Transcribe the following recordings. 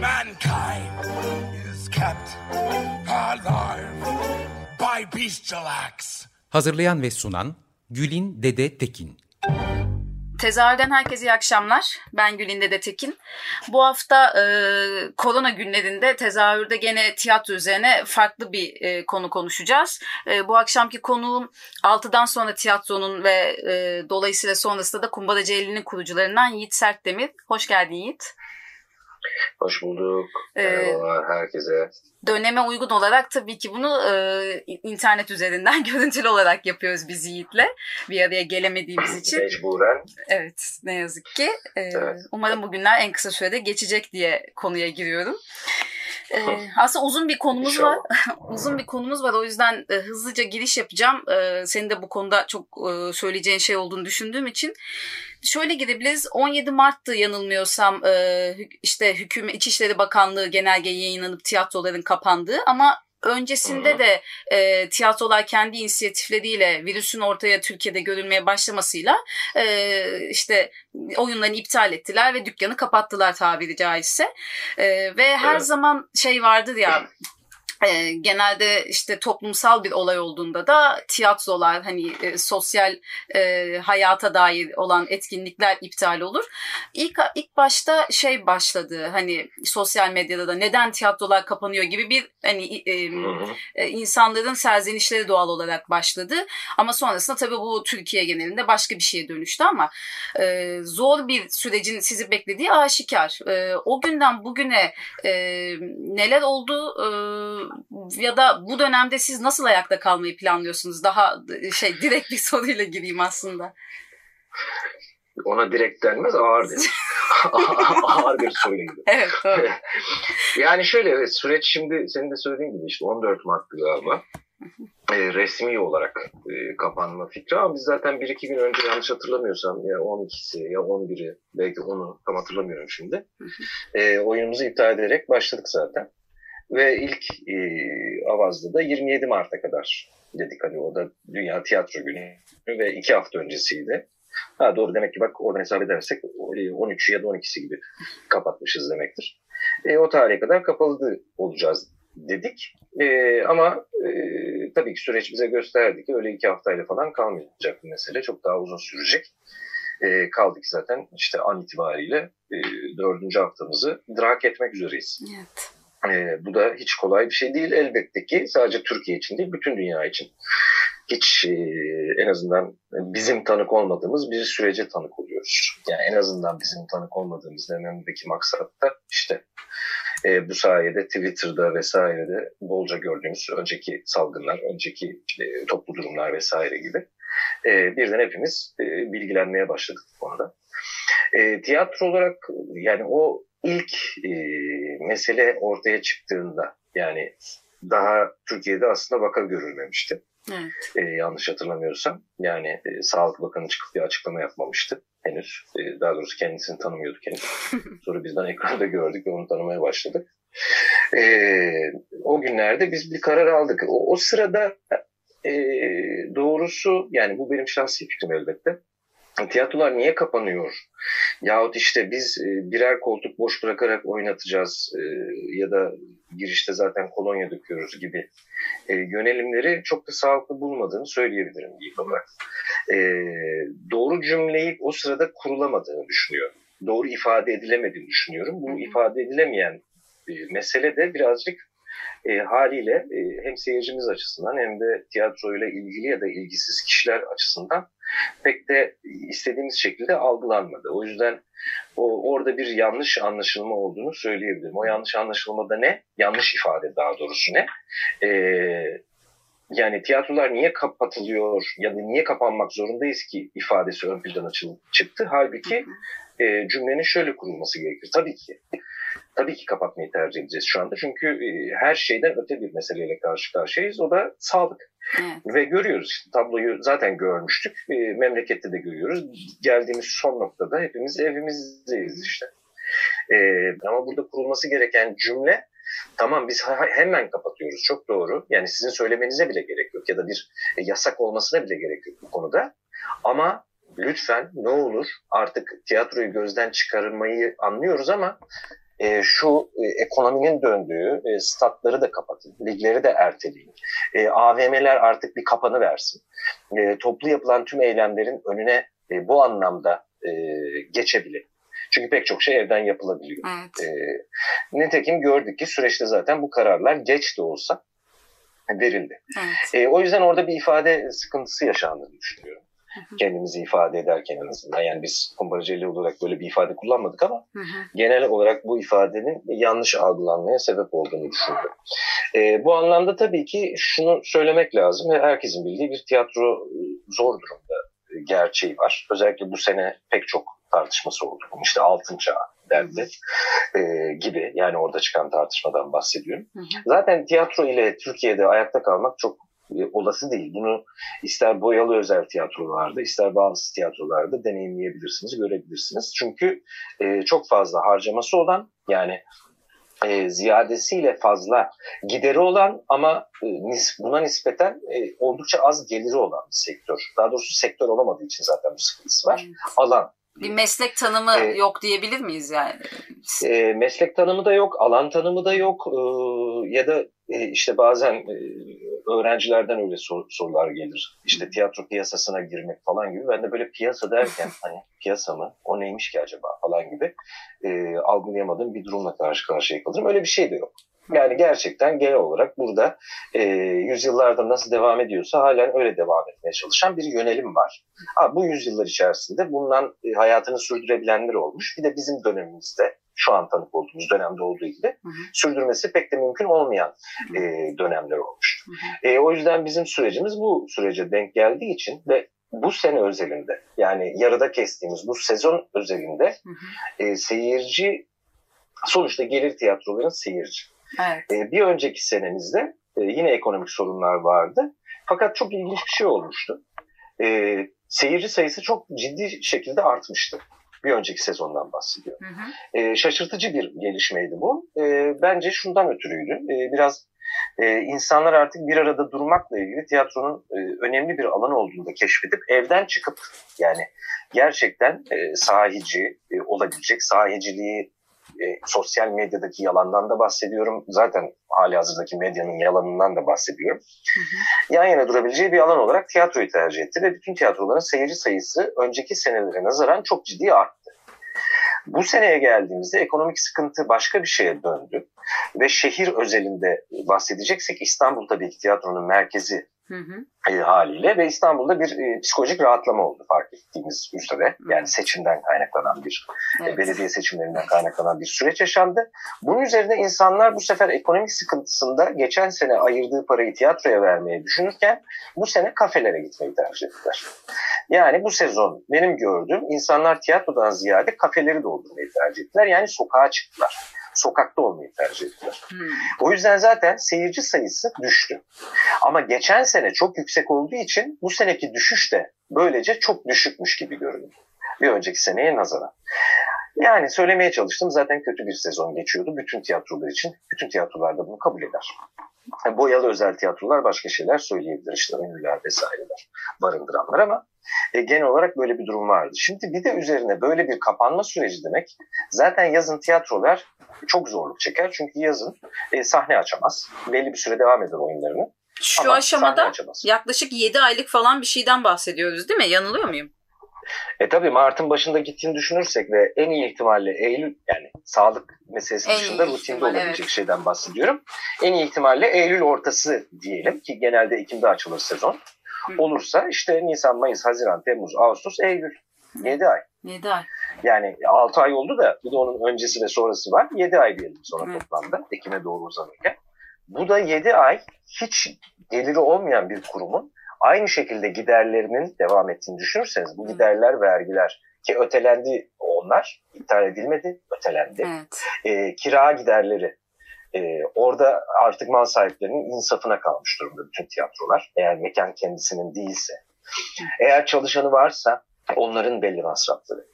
Mankind is kept alive by bestial acts. Hazırlayan ve sunan Gülin Dede Tekin. Tezahürden herkese iyi akşamlar. Ben Gülin Dede Tekin. Bu hafta e, korona günlerinde tezahürde gene tiyatro üzerine farklı bir e, konu konuşacağız. E, bu akşamki konuğum 6'dan sonra tiyatronun ve e, dolayısıyla sonrasında da Kumbara Ceylin'in kurucularından Yiğit Sertdemir. Hoş geldin Yiğit. Hoş bulduk. Ee, Merhabalar herkese. Döneme uygun olarak tabii ki bunu e, internet üzerinden görüntülü olarak yapıyoruz biz Yiğit'le. Bir araya gelemediğimiz için. Mecburen. Evet ne yazık ki. Ee, evet. Umarım bugünler en kısa sürede geçecek diye konuya giriyorum. Ee, aslında uzun bir konumuz İnşallah. var. uzun bir konumuz var. O yüzden e, hızlıca giriş yapacağım. E, senin de bu konuda çok e, söyleyeceğin şey olduğunu düşündüğüm için. Şöyle gidebiliriz. 17 Mart'tı yanılmıyorsam e, işte hükümet İçişleri Bakanlığı genelge yayınlanıp tiyatroların kapandığı ama Öncesinde de e, tiyatrolar kendi inisiyatifleriyle virüsün ortaya Türkiye'de görülmeye başlamasıyla e, işte oyunlarını iptal ettiler ve dükkanı kapattılar tabiri caizse. E, ve her evet. zaman şey vardır ya e, genelde işte toplumsal bir olay olduğunda da tiyatrolar hani e, sosyal e, hayata dair olan etkinlikler iptal olur. İlk ilk başta şey başladı hani sosyal medyada da neden tiyatrolar kapanıyor gibi bir hani e, e, insanların serzenişleri doğal olarak başladı. Ama sonrasında tabii bu Türkiye genelinde başka bir şeye dönüştü ama e, zor bir sürecin sizi beklediği aşikar. E, o günden bugüne e, neler oldu? E, ya da bu dönemde siz nasıl ayakta kalmayı planlıyorsunuz? Daha şey direkt bir soruyla gireyim aslında. Ona direkt denmez ağır denir. ağır bir soruydu. Evet doğru. yani şöyle evet süreç şimdi senin de söylediğin gibi işte 14 Mart'tı galiba. e, resmi olarak e, kapanma fikri ama biz zaten bir iki gün önce yanlış hatırlamıyorsam ya 12'si ya 11'i belki onu tam hatırlamıyorum şimdi. E, oyunumuzu iptal ederek başladık zaten. Ve ilk e, Avaz'da da 27 Mart'a kadar dedik hani o da Dünya Tiyatro Günü ve iki hafta öncesiydi. Ha doğru demek ki bak oradan hesap edersek 13 ya da 12'si gibi kapatmışız demektir. E, o tarihe kadar kapalı olacağız dedik. E, ama e, tabii ki süreç bize gösterdi ki öyle iki haftayla falan kalmayacak bu mesele. Çok daha uzun sürecek. E, kaldık zaten işte an itibariyle e, dördüncü haftamızı idrak etmek üzereyiz. Evet. E, bu da hiç kolay bir şey değil elbette ki sadece Türkiye için değil bütün dünya için. Hiç e, en azından bizim tanık olmadığımız bir sürece tanık oluyoruz. Yani en azından bizim tanık olmadığımız dememdeki maksat da işte e, bu sayede Twitter'da vesairede bolca gördüğümüz önceki salgınlar, önceki e, toplu durumlar vesaire gibi e, birden hepimiz e, bilgilenmeye başladık bu konuda. E, tiyatro olarak yani o ilk e, mesele ortaya çıktığında yani daha Türkiye'de aslında vaka görülmemişti. Evet. E, yanlış hatırlamıyorsam. Yani e, Sağlık Bakanı çıkıp bir açıklama yapmamıştı henüz. E, daha doğrusu kendisini tanımıyorduk henüz. Sonra bizden ekranda gördük ve onu tanımaya başladık. E, o günlerde biz bir karar aldık. O, o sırada e, doğrusu yani bu benim şahsi fikrim elbette tiyatrolar niye kapanıyor? Yahut işte biz e, birer koltuk boş bırakarak oynatacağız e, ya da girişte zaten kolonya döküyoruz gibi e, yönelimleri çok da sağlıklı bulmadığını söyleyebilirim ilk olarak. Doğru cümleyi o sırada kurulamadığını düşünüyorum. Doğru ifade edilemediğini düşünüyorum. Bu ifade edilemeyen mesele de birazcık e, haliyle e, hem seyircimiz açısından hem de tiyatroyla ilgili ya da ilgisiz kişiler açısından pek de istediğimiz şekilde algılanmadı. O yüzden o, orada bir yanlış anlaşılma olduğunu söyleyebilirim. O yanlış anlaşılmada ne? Yanlış ifade daha doğrusu ne? Ee, yani tiyatrolar niye kapatılıyor ya da niye kapanmak zorundayız ki ifadesi ön plana çıktı. Halbuki e, cümlenin şöyle kurulması gerekir. Tabii ki tabii ki kapatmayı tercih edeceğiz şu anda. Çünkü e, her şeyden öte bir meseleyle karşı karşıyayız. O da sağlık. Evet. Ve görüyoruz işte tabloyu zaten görmüştük. E, memlekette de görüyoruz. Geldiğimiz son noktada hepimiz evimizdeyiz işte. E, ama burada kurulması gereken cümle tamam biz hemen kapatıyoruz çok doğru. Yani sizin söylemenize bile gerek yok ya da bir yasak olmasına bile gerek yok bu konuda. Ama lütfen ne olur artık tiyatroyu gözden çıkarmayı anlıyoruz ama e, şu e, ekonominin döndüğü e, statları da kapatın, ligleri de erteleyin. E, AVM'ler artık bir kapanı versin. E, toplu yapılan tüm eylemlerin önüne e, bu anlamda e, geçebilir. Çünkü pek çok şey evden yapılabiliyor. Evet. E, nitekim gördük ki süreçte zaten bu kararlar geç de olsa verildi. Evet. E, o yüzden orada bir ifade sıkıntısı yaşandığını düşünüyorum kendimizi ifade ederken en azından. Yani biz kumbaraceli olarak böyle bir ifade kullanmadık ama genel olarak bu ifadenin yanlış algılanmaya sebep olduğunu düşünüyorum. E, bu anlamda tabii ki şunu söylemek lazım ve herkesin bildiği bir tiyatro zor durumda gerçeği var. Özellikle bu sene pek çok tartışması oldu. İşte altın çağı derdi e, gibi yani orada çıkan tartışmadan bahsediyorum. Hı hı. Zaten tiyatro ile Türkiye'de ayakta kalmak çok e, olası değil. Bunu ister boyalı özel tiyatrolarda ister bağımsız tiyatrolarda deneyimleyebilirsiniz, görebilirsiniz. Çünkü e, çok fazla harcaması olan yani e, ziyadesiyle fazla gideri olan ama e, buna nispeten e, oldukça az geliri olan bir sektör. Daha doğrusu sektör olamadığı için zaten bu sıkıntısı var. Alan bir meslek tanımı ee, yok diyebilir miyiz yani? E, meslek tanımı da yok, alan tanımı da yok e, ya da e, işte bazen e, öğrencilerden öyle sor, sorular gelir. İşte tiyatro piyasasına girmek falan gibi. Ben de böyle piyasa derken hani piyasa mı? O neymiş ki acaba falan gibi e, algılayamadığım bir durumla karşı karşıya kalırım. Öyle bir şey de yok. Yani gerçekten genel olarak burada e, yüzyıllarda nasıl devam ediyorsa halen öyle devam etmeye çalışan bir yönelim var. Ha, bu yüzyıllar içerisinde bundan e, hayatını sürdürebilenler olmuş. Bir de bizim dönemimizde şu an tanık olduğumuz dönemde olduğu gibi hı hı. sürdürmesi pek de mümkün olmayan e, dönemler olmuş. Hı hı. E, o yüzden bizim sürecimiz bu sürece denk geldiği için ve bu sene özelinde yani yarıda kestiğimiz bu sezon özelinde hı hı. E, seyirci sonuçta gelir tiyatroların seyirci. Evet. E, bir önceki senemizde e, yine ekonomik sorunlar vardı. Fakat çok ilginç bir şey olmuştu. E, seyirci sayısı çok ciddi şekilde artmıştı. Bir önceki sezondan bahsediyorum. Hı hı. E, şaşırtıcı bir gelişmeydi bu. E, bence şundan ötürüydü. E, biraz e, insanlar artık bir arada durmakla ilgili tiyatronun e, önemli bir alan olduğunu da keşfedip evden çıkıp yani gerçekten e, sahici e, olabilecek, sahiciliği e, sosyal medyadaki yalandan da bahsediyorum. Zaten hali hazırdaki medyanın yalanından da bahsediyorum. Hı hı. Yan yana durabileceği bir alan olarak tiyatroyu tercih etti ve bütün tiyatroların seyirci sayısı önceki senelere nazaran çok ciddi arttı. Bu seneye geldiğimizde ekonomik sıkıntı başka bir şeye döndü ve şehir özelinde bahsedeceksek İstanbul tabii ki tiyatronun merkezi Hı hı. E, haliyle ve İstanbul'da bir e, psikolojik rahatlama oldu fark ettiğimiz üzere. Yani seçimden kaynaklanan bir, e, evet. e, belediye seçimlerinden kaynaklanan bir süreç yaşandı. Bunun üzerine insanlar bu sefer ekonomik sıkıntısında geçen sene ayırdığı parayı tiyatroya vermeyi düşünürken bu sene kafelere gitmeyi tercih ettiler. Yani bu sezon benim gördüğüm insanlar tiyatrodan ziyade kafeleri doldurmayı tercih ettiler. Yani sokağa çıktılar sokakta olmayı tercih ettiler. Hmm. O yüzden zaten seyirci sayısı düştü. Ama geçen sene çok yüksek olduğu için bu seneki düşüş de böylece çok düşükmüş gibi görünüyor. Bir önceki seneye nazaran. Yani söylemeye çalıştım zaten kötü bir sezon geçiyordu bütün tiyatrolar için. Bütün tiyatrolar da bunu kabul eder. Boyalı özel tiyatrolar başka şeyler söyleyebilir. İşte ünlüler vesaireler barındıranlar ama e, genel olarak böyle bir durum vardı. Şimdi bir de üzerine böyle bir kapanma süreci demek zaten yazın tiyatrolar çok zorluk çeker. Çünkü yazın e, sahne açamaz. Belli bir süre devam eder oyunlarını. Şu Ama aşamada yaklaşık 7 aylık falan bir şeyden bahsediyoruz değil mi? Yanılıyor muyum? E tabii Mart'ın başında gittiğini düşünürsek ve en iyi ihtimalle Eylül yani sağlık meselesi en dışında rutinde ihtimal, olabilecek evet. şeyden bahsediyorum. En iyi ihtimalle Eylül ortası diyelim ki genelde Ekim'de açılır sezon. Hı. Olursa işte Nisan, Mayıs, Haziran, Temmuz, Ağustos, Eylül. 7 ay. 7 ay. Yani 6 ay oldu da bir de onun öncesi ve sonrası var. 7 ay diyelim sonra evet. toplamda. Ekim'e doğru uzanırken. Bu da 7 ay hiç geliri olmayan bir kurumun aynı şekilde giderlerinin devam ettiğini düşünürseniz bu giderler vergiler ki ötelendi onlar iptal edilmedi, ötelendi. Evet. E, kira giderleri e, orada artık mal sahiplerinin insafına kalmış durumda bütün tiyatrolar. Eğer mekan kendisinin değilse. Eğer çalışanı varsa onların belli masrafları.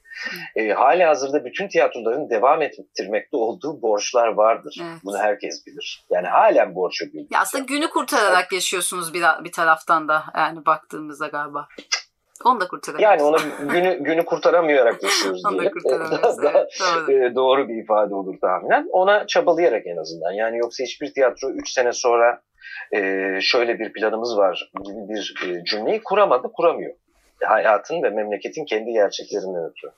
E, hali hazırda bütün tiyatroların devam ettirmekte olduğu borçlar vardır. Evet. Bunu herkes bilir. Yani halen borç ödüyor. Ya aslında günü kurtararak yaşıyorsunuz bir, bir taraftan da yani baktığımızda galiba. Onu da kurtaramıyoruz. Yani onu günü, günü kurtaramayarak yaşıyoruz diye. daha, daha doğru. E, doğru bir ifade olur tahminen. Ona çabalayarak en azından. Yani yoksa hiçbir tiyatro 3 sene sonra e, şöyle bir planımız var gibi bir e, cümleyi kuramadı, kuramıyor. Hayatın ve memleketin kendi gerçeklerinden ötürü.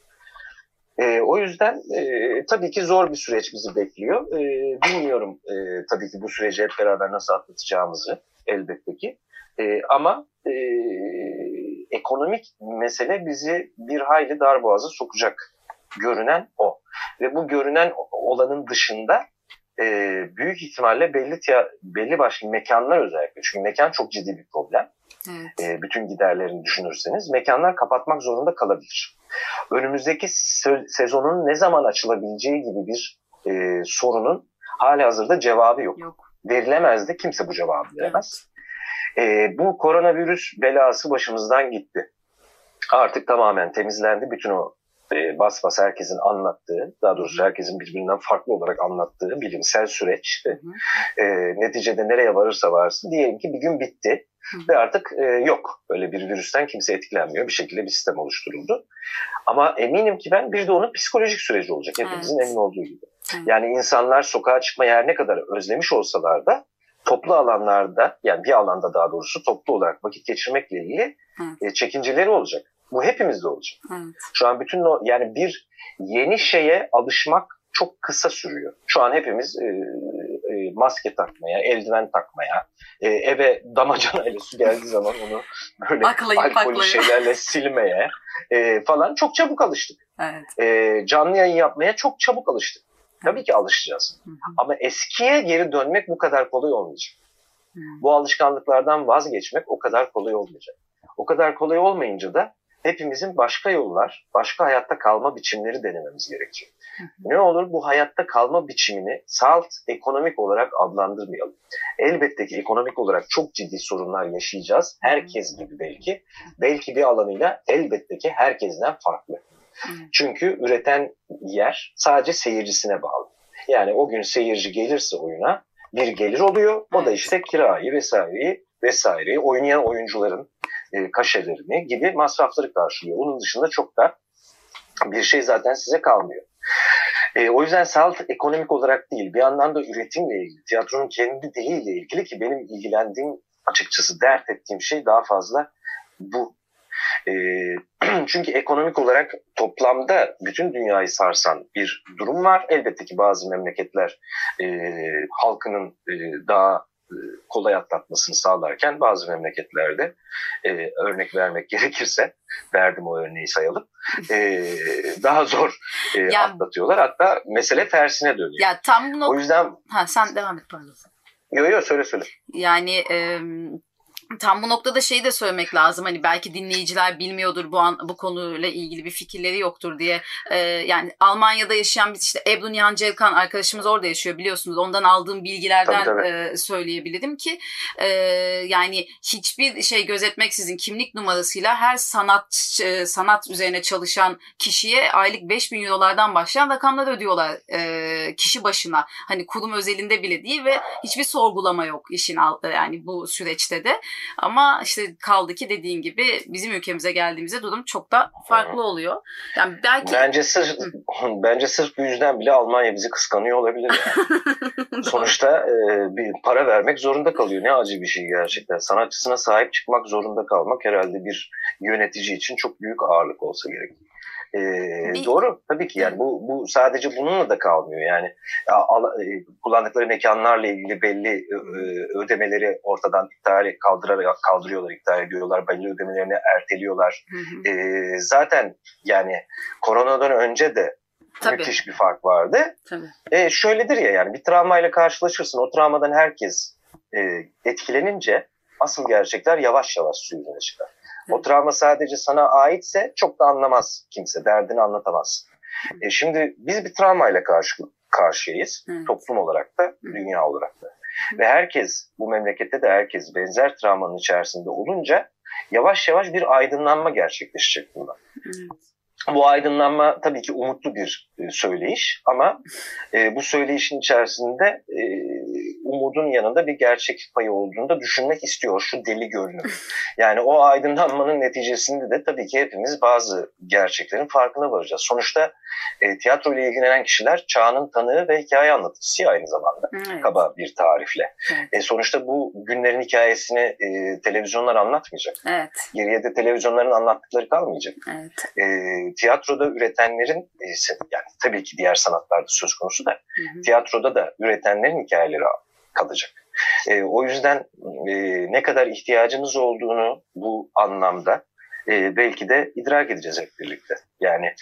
E, o yüzden e, tabii ki zor bir süreç bizi bekliyor. E, bilmiyorum e, tabii ki bu süreci hep beraber nasıl atlatacağımızı elbette ki. E, ama e, ekonomik mesele bizi bir hayli darboğaza sokacak görünen o. Ve bu görünen olanın dışında e, büyük ihtimalle belli belli başlı mekanlar özellikle çünkü mekan çok ciddi bir problem. Evet. E, bütün giderlerini düşünürseniz mekanlar kapatmak zorunda kalabilir. Önümüzdeki sezonun ne zaman açılabileceği gibi bir e, sorunun hali hazırda cevabı yok. yok. Verilemez de kimse bu cevabı veremez. Evet. E, bu koronavirüs belası başımızdan gitti. Artık tamamen temizlendi. Bütün o e, bas bas herkesin anlattığı, daha doğrusu herkesin birbirinden farklı olarak anlattığı bilimsel süreç. E, neticede nereye varırsa varsın diyelim ki bir gün bitti. Ve artık e, yok. Öyle bir virüsten kimse etkilenmiyor. Bir şekilde bir sistem oluşturuldu. Ama eminim ki ben bir de onun psikolojik süreci olacak. Hepimizin evet. emin olduğu gibi. Evet. Yani insanlar sokağa çıkmaya her ne kadar özlemiş olsalar da toplu alanlarda yani bir alanda daha doğrusu toplu olarak vakit geçirmekle ilgili evet. e, çekinceleri olacak. Bu hepimizde olacak. Evet. Şu an bütün o yani bir yeni şeye alışmak çok kısa sürüyor. Şu an hepimiz e, e, maske takmaya, eldiven takmaya, e, eve damacanayla su geldiği zaman onu böyle Baklayıp, alkollü şeylerle silmeye e, falan çok çabuk alıştık. Evet. E, canlı yayın yapmaya çok çabuk alıştık. Tabii ki alışacağız. Hı hı. Ama eskiye geri dönmek bu kadar kolay olmayacak. Hı. Bu alışkanlıklardan vazgeçmek o kadar kolay olmayacak. O kadar kolay olmayınca da hepimizin başka yollar, başka hayatta kalma biçimleri denememiz gerekiyor. Ne olur bu hayatta kalma biçimini salt ekonomik olarak adlandırmayalım. Elbette ki ekonomik olarak çok ciddi sorunlar yaşayacağız. Herkes gibi belki. Belki bir alanıyla elbette ki herkesten farklı. Çünkü üreten yer sadece seyircisine bağlı. Yani o gün seyirci gelirse oyuna bir gelir oluyor. O da işte kirayı vesaireyi vesaireyi oynayan oyuncuların e, kaşelerini gibi masrafları karşılıyor. Onun dışında çok da bir şey zaten size kalmıyor. E, o yüzden salt ekonomik olarak değil bir yandan da üretimle ilgili, tiyatronun kendi diliyle ilgili ki benim ilgilendiğim açıkçası dert ettiğim şey daha fazla bu. E, çünkü ekonomik olarak toplamda bütün dünyayı sarsan bir durum var. Elbette ki bazı memleketler e, halkının e, daha kolay atlatmasını sağlarken bazı memleketlerde e, örnek vermek gerekirse verdim o örneği sayalım e, daha zor e, ya, atlatıyorlar hatta mesele tersine dönüyor. Ya tam bu nokta... O yüzden ha sen devam et pardon. Yok yok söyle söyle. Yani e, tam bu noktada şey de söylemek lazım. Hani belki dinleyiciler bilmiyordur bu an, bu konuyla ilgili bir fikirleri yoktur diye. Ee, yani Almanya'da yaşayan bir işte Ebru Nihan Cevkan arkadaşımız orada yaşıyor biliyorsunuz. Ondan aldığım bilgilerden tabii, tabii. E, söyleyebilirim ki e, yani hiçbir şey gözetmeksizin kimlik numarasıyla her sanat e, sanat üzerine çalışan kişiye aylık 5000 eurolardan başlayan rakamlar ödüyorlar e, kişi başına. Hani kurum özelinde bile değil ve hiçbir sorgulama yok işin yani bu süreçte de. Ama işte kaldı ki dediğin gibi bizim ülkemize geldiğimizde durum çok da farklı oluyor. Yani belki bence sırf bence sırf bu yüzden bile Almanya bizi kıskanıyor olabilir. Yani. Sonuçta e, bir para vermek zorunda kalıyor. Ne acı bir şey gerçekten. Sanatçısına sahip çıkmak zorunda kalmak herhalde bir yönetici için çok büyük ağırlık olsa gerek. E, bir... Doğru tabii ki yani bu, bu sadece bununla da kalmıyor yani al, e, kullandıkları mekanlarla ilgili belli e, ödemeleri ortadan iptal kaldırarak kaldırıyorlar, iptal ediyorlar, belli ödemelerini erteliyorlar. Hı hı. E, zaten yani koronadan önce de Tabii. müthiş bir fark vardı. Tabii. E, şöyledir ya yani bir travmayla karşılaşırsın. O travmadan herkes e, etkilenince asıl gerçekler yavaş yavaş su çıkar. O travma sadece sana aitse çok da anlamaz kimse, derdini anlatamaz. E, şimdi biz bir travmayla karşı karşıyayız. Evet. Toplum olarak da, dünya olarak da. Ve herkes, bu memlekette de herkes benzer travmanın içerisinde olunca yavaş yavaş bir aydınlanma gerçekleşecek bundan. Evet. Bu aydınlanma tabii ki umutlu bir söyleyiş ama e, bu söyleyişin içerisinde e, umudun yanında bir gerçek payı olduğunu da düşünmek istiyor şu deli görünüm. Yani o aydınlanmanın neticesinde de tabii ki hepimiz bazı gerçeklerin farkına varacağız. Sonuçta e, tiyatro ile ilgilenen kişiler çağının tanığı ve hikaye anlatıcısı aynı zamanda evet. kaba bir tarifle. Evet. E, sonuçta bu günlerin hikayesini e, televizyonlar anlatmayacak. Evet. Geriye de televizyonların anlattıkları kalmayacak. Evet. E, tiyatroda üretenlerin e, yani tabii ki diğer sanatlarda söz konusu da hı hı. tiyatroda da üretenlerin hikayeleri kalacak. E, o yüzden e, ne kadar ihtiyacımız olduğunu bu anlamda e, belki de idrak edeceğiz hep birlikte. Yani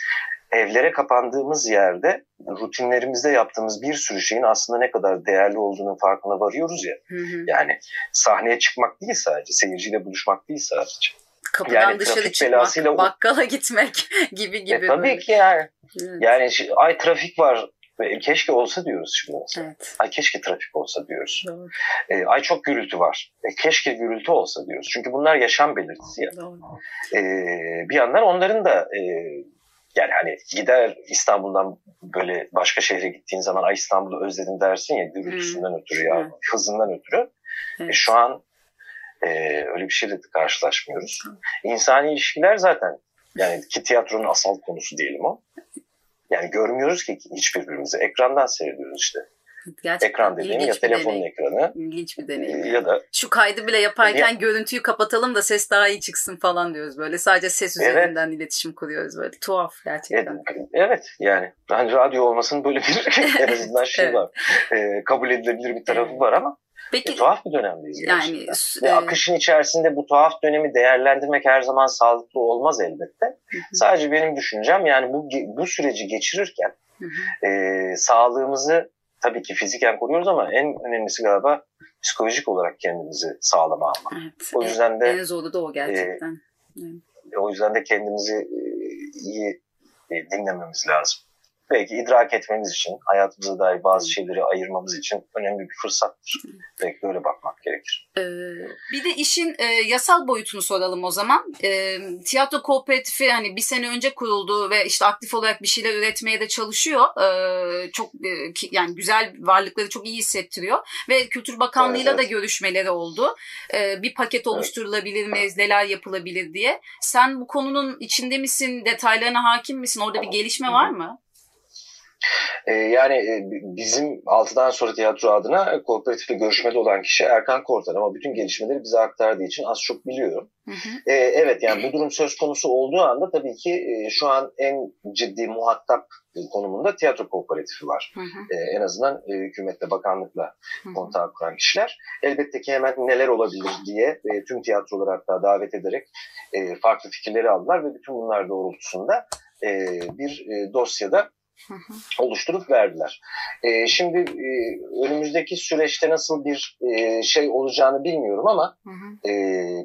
evlere kapandığımız yerde rutinlerimizde yaptığımız bir sürü şeyin aslında ne kadar değerli olduğunun farkına varıyoruz ya. Hı hı. Yani sahneye çıkmak değil sadece, seyirciyle buluşmak değil sadece. Kapıdan yani dışarı çıkmak, belasıyla... bakkala gitmek gibi gibi. E, tabii böyle. ki yani. Evet. Yani ay trafik var keşke olsa diyoruz şimdi mesela. Evet. Ay keşke trafik olsa diyoruz. Doğru. E, ay çok gürültü var. E, keşke gürültü olsa diyoruz. Çünkü bunlar yaşam belirtisi ya. Doğru. E, bir yandan onların da e, yani hani gider İstanbul'dan böyle başka şehre gittiğin zaman ay İstanbul'u özledim dersin ya gürültüsünden hmm. ötürü ya hmm. hızından ötürü. E, evet. E, şu an e, öyle bir şeyle de karşılaşmıyoruz. Hmm. İnsani ilişkiler zaten yani ki tiyatronun asal konusu diyelim o. Yani görmüyoruz ki hiçbirbirimizi. Ekrandan seyrediyoruz işte. Gerçekten Ekran dediğim ya telefonun deneyim. ekranı. İlginç bir deneyim. Ya da şu kaydı bile yaparken ya, görüntüyü kapatalım da ses daha iyi çıksın falan diyoruz böyle. Sadece ses evet. üzerinden iletişim kuruyoruz böyle. Tuhaf gerçekten. Evet, evet yani hani radyo olmasının böyle bir en azından şey evet. var. Ee, kabul edilebilir bir tarafı evet. var ama Peki, e, tuhaf bir dönemdeyiz yani. Ve e, akışın içerisinde bu tuhaf dönemi değerlendirmek her zaman sağlıklı olmaz elbette. Hı. Sadece benim düşüncem yani bu bu süreci geçirirken hı hı. E, sağlığımızı tabii ki fiziken koruyoruz ama en önemlisi galiba psikolojik olarak kendimizi sağlama almak. Evet, o yüzden de en zoru da o gerçekten. E, o yüzden de kendimizi e, iyi e, dinlememiz lazım belki idrak etmemiz için, hayatımıza dair bazı şeyleri ayırmamız için önemli bir fırsattır. Belki böyle bakmak gerekir. Ee, bir de işin e, yasal boyutunu soralım o zaman. E, tiyatro kooperatifi hani bir sene önce kuruldu ve işte aktif olarak bir şeyler üretmeye de çalışıyor. E, çok e, yani güzel varlıkları çok iyi hissettiriyor ve Kültür Bakanlığı'yla evet, evet. da görüşmeleri oldu. E, bir paket oluşturulabilir mi, neler yapılabilir diye. Sen bu konunun içinde misin, detaylarına hakim misin? Orada bir gelişme var mı? E, yani e, bizim altıdan sonra tiyatro adına kooperatifle görüşmede olan kişi Erkan Kortan ama bütün gelişmeleri bize aktardığı için az çok biliyorum. Hı hı. E, evet yani bu durum söz konusu olduğu anda tabii ki e, şu an en ciddi muhatap konumunda tiyatro kooperatifi var. Hı hı. E, en azından e, hükümetle, bakanlıkla kontağı kuran kişiler. Elbette ki hemen neler olabilir diye e, tüm tiyatroları hatta davet ederek e, farklı fikirleri aldılar ve bütün bunlar doğrultusunda e, bir e, dosyada oluşturup verdiler. E, şimdi e, önümüzdeki süreçte nasıl bir e, şey olacağını bilmiyorum ama E,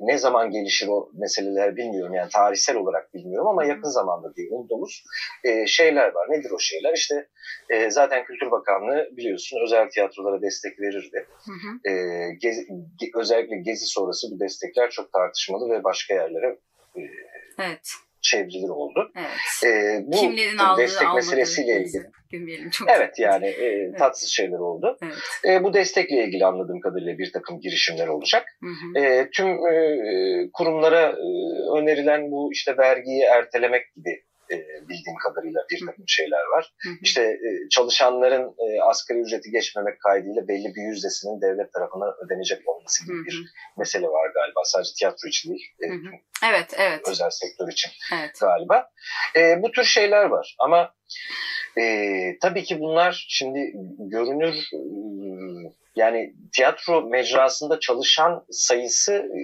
ne zaman gelişir o meseleler bilmiyorum. Yani tarihsel olarak bilmiyorum ama yakın zamanda diye umduğumuz e, şeyler var. Nedir o şeyler? İşte e, zaten Kültür Bakanlığı biliyorsun özel tiyatrolara destek verirdi. E, gezi, ge, özellikle Gezi sonrası bu destekler çok tartışmalı ve başka yerlere e, evet çevrilir oldu. Evet. E, bu Kimlerin aldığı, destek meselesiyle ilgili. Bilmeyelim, çok evet yani e, evet. tatsız şeyler oldu. Evet. E, bu destekle ilgili anladığım kadarıyla bir takım girişimler olacak. Hı hı. E, tüm e, kurumlara e, önerilen bu işte vergiyi ertelemek gibi e, bildiğim kadarıyla bir takım şeyler var. İşte e, çalışanların e, asgari ücreti geçmemek kaydıyla belli bir yüzdesinin devlet tarafından ödenecek olması gibi bir mesele var galiba. Sadece tiyatro için değil. E. Evet, evet. Özel sektör için evet. galiba. E, bu tür şeyler var ama e, tabii ki bunlar şimdi görünür yani tiyatro mecrasında çalışan sayısı e,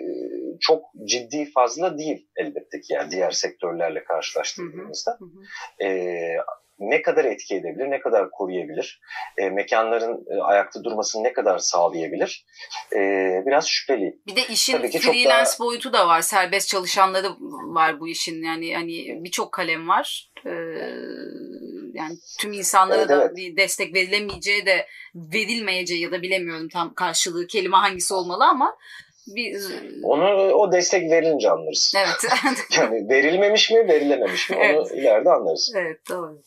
çok ciddi fazla değil elbette ki yani diğer sektörlerle karşılaştırdığımızda. Hı hı. E, ne kadar etki edebilir, ne kadar koruyabilir, e, mekanların e, ayakta durmasını ne kadar sağlayabilir e, biraz şüpheli. Bir de işin Tabii ki freelance daha... boyutu da var, serbest çalışanları var bu işin yani hani birçok kalem var. Ee, Yani tüm insanlara evet, da evet. bir destek verilemeyeceği de verilmeyeceği ya da bilemiyorum tam karşılığı kelime hangisi olmalı ama bir... Onu o destek verilince anlarız. Evet. yani verilmemiş mi verilememiş mi evet. onu ileride anlarız. Evet doğru.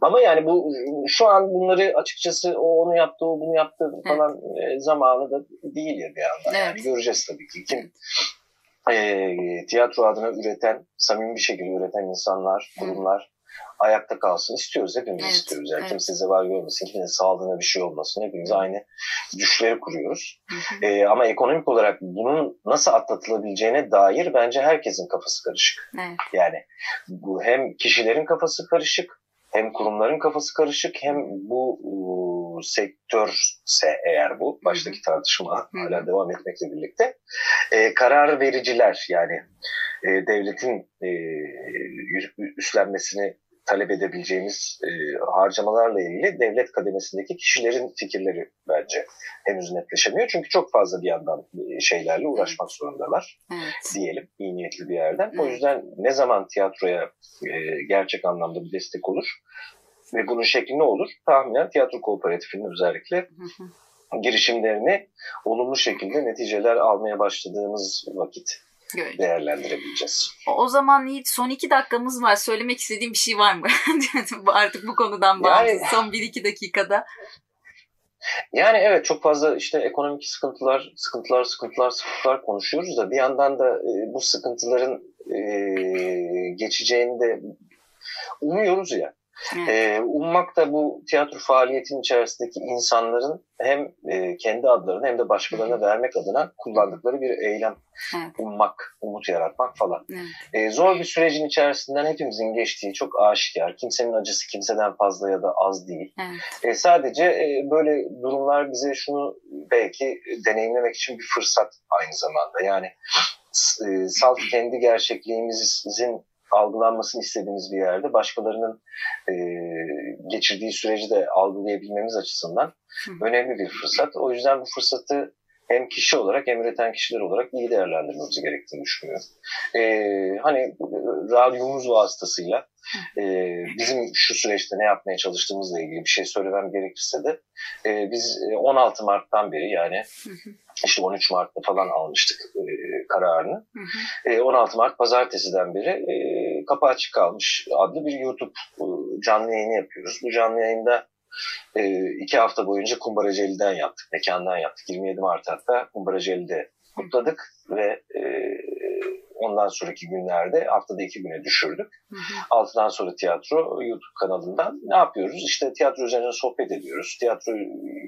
Ama yani bu şu an bunları açıkçası o onu yaptı, o bunu yaptı falan evet. zamanı da değil ya bir yandan. Evet. Yani göreceğiz tabii ki. Kim e, tiyatro adına üreten, samimi bir şekilde üreten insanlar, kurumlar ayakta kalsın istiyoruz. Hepimiz evet, istiyoruz. Yani evet. kimse zeval görmesin, kimsenin sağlığına bir şey olmasın. Hepimiz aynı düşleri kuruyoruz. Ee, ama ekonomik olarak bunun nasıl atlatılabileceğine dair bence herkesin kafası karışık. Evet. Yani bu hem kişilerin kafası karışık, hem kurumların kafası karışık, hem bu e, sektörse eğer bu, baştaki tartışma hala devam etmekle birlikte, e, karar vericiler yani e, devletin e, üstlenmesini talep edebileceğimiz e, harcamalarla ilgili devlet kademesindeki kişilerin fikirleri bence henüz netleşemiyor. Çünkü çok fazla bir yandan e, şeylerle uğraşmak zorundalar evet. diyelim iyi niyetli bir yerden. Evet. O yüzden ne zaman tiyatroya e, gerçek anlamda bir destek olur ve bunun şekli ne olur? Tahminen tiyatro kooperatifinin özellikle girişimlerini olumlu şekilde neticeler almaya başladığımız vakit Göreceğiz. değerlendirebileceğiz. O zaman Yiğit son iki dakikamız var. Söylemek istediğim bir şey var mı? Artık bu konudan bağımsız. Yani, son bir iki dakikada. Yani evet çok fazla işte ekonomik sıkıntılar, sıkıntılar, sıkıntılar, sıkıntılar konuşuyoruz da bir yandan da e, bu sıkıntıların e, geçeceğini de umuyoruz ya. Evet. E, ummak da bu tiyatro faaliyetinin içerisindeki insanların hem e, kendi adlarını hem de başkalarına Hı. vermek adına kullandıkları bir eylem. Evet. Ummak, umut yaratmak falan. Evet. E, zor bir sürecin içerisinden hepimizin geçtiği çok aşikar. Kimsenin acısı kimseden fazla ya da az değil. Evet. E, sadece e, böyle durumlar bize şunu belki deneyimlemek için bir fırsat aynı zamanda. Yani e, salt kendi gerçekliğimizin algılanmasını istediğimiz bir yerde başkalarının e, geçirdiği süreci de algılayabilmemiz açısından önemli bir fırsat. O yüzden bu fırsatı hem kişi olarak hem üreten kişiler olarak iyi değerlendirmemiz gerektiğini düşünüyorum. Ee, hani radyomuz vasıtasıyla e, bizim şu süreçte ne yapmaya çalıştığımızla ilgili bir şey söylemem gerekirse de e, biz 16 Mart'tan beri yani işte 13 Mart'ta falan almıştık e, kararını. E, 16 Mart pazartesiden beri e, kapı açık kalmış adlı bir YouTube e, canlı yayını yapıyoruz. Bu canlı yayında e, iki hafta boyunca Kumbaraceli'den yaptık, mekandan yaptık. 27 Mart hatta Kumbaraceli'de kutladık ve e, ondan sonraki günlerde haftada iki güne düşürdük. Hı hı. Altıdan sonra tiyatro YouTube kanalından ne yapıyoruz? İşte tiyatro üzerine sohbet ediyoruz. Tiyatro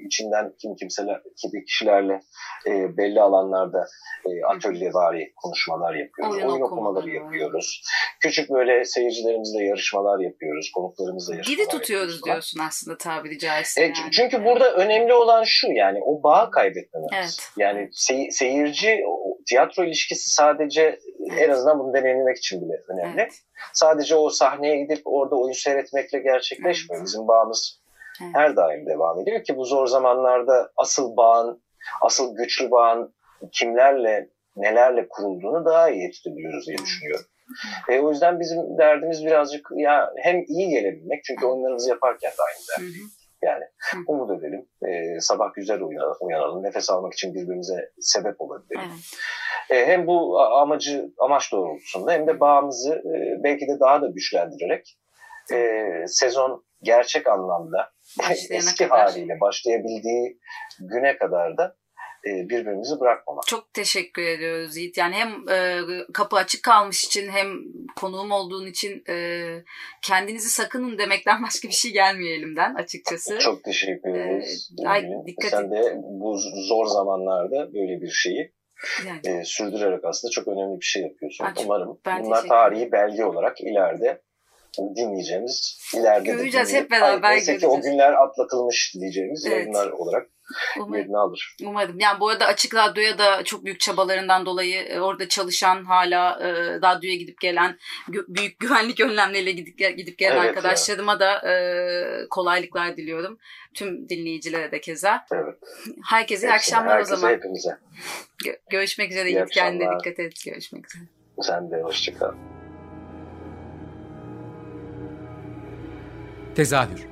içinden kim kimseler, gibi kişilerle e, belli alanlarda e, atölye vari konuşmalar yapıyoruz. Oyun, Oyun okumaları var. yapıyoruz. Küçük böyle seyircilerimizle yarışmalar yapıyoruz. Konuklarımızla yarışmalar Dili tutuyoruz diyorsun aslında tabiri caizse. E, yani. Çünkü burada önemli olan şu yani o bağı kaybetmemek. Evet. Yani sey- seyirci tiyatro ilişkisi sadece evet. en azından bunu deneyimlemek için bile önemli. Evet. Sadece o sahneye gidip orada oyun seyretmekle gerçekleşmiyor. Bizim bağımız evet. her daim devam ediyor ki bu zor zamanlarda asıl bağın, asıl güçlü bağın kimlerle, nelerle kurulduğunu daha iyi edebiliyoruz diye düşünüyorum. E, o yüzden bizim derdimiz birazcık ya hem iyi gelebilmek çünkü oyunlarımızı yaparken de aynı derdeyim. Yani umut edelim. E, sabah güzel uyanalım. Nefes almak için birbirimize sebep olabilelim. Evet. E, hem bu amacı amaç doğrultusunda hem de bağımızı e, belki de daha da güçlendirerek e, sezon gerçek anlamda eski kadar. haliyle başlayabildiği güne kadar da birbirimizi bırakmamak. Çok teşekkür ediyoruz Yiğit. Yani hem e, kapı açık kalmış için hem konuğum olduğun için e, kendinizi sakının demekten başka bir şey gelmiyor elimden açıkçası. Çok teşekkür e, ederiz. Ee, ay, dikkat Sen de bu zor zamanlarda böyle bir şeyi yani. e, sürdürerek aslında çok önemli bir şey yapıyorsun. Ay, Umarım bunlar tarihi belge olarak ileride dinleyeceğimiz, ileride göreceğiz hep beraber Ay, göreceğiz. o günler atlatılmış diyeceğimiz evet. yayınlar olarak Umarım. yerini alır. Umarım. Yani bu arada Açık Radyo'ya da çok büyük çabalarından dolayı e, orada çalışan hala e, radyoya gidip gelen büyük güvenlik önlemleriyle gidip, gidip gelen evet, arkadaşlarıma ya. da e, kolaylıklar diliyorum. Tüm dinleyicilere de keza. Evet. Herkese iyi akşamlar herkese, o zaman. Hepimize. Gö- görüşmek üzere. İyi Kendine dikkat et. Görüşmek üzere. Sen de hoşçakal. Tezahür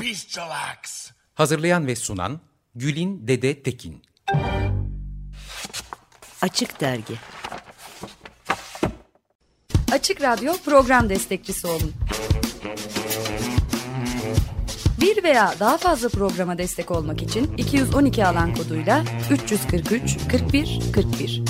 bestial acts. Hazırlayan ve sunan Gülin Dede Tekin. Açık Dergi Açık Radyo program destekçisi olun. Bir veya daha fazla programa destek olmak için 212 alan koduyla 343 41 41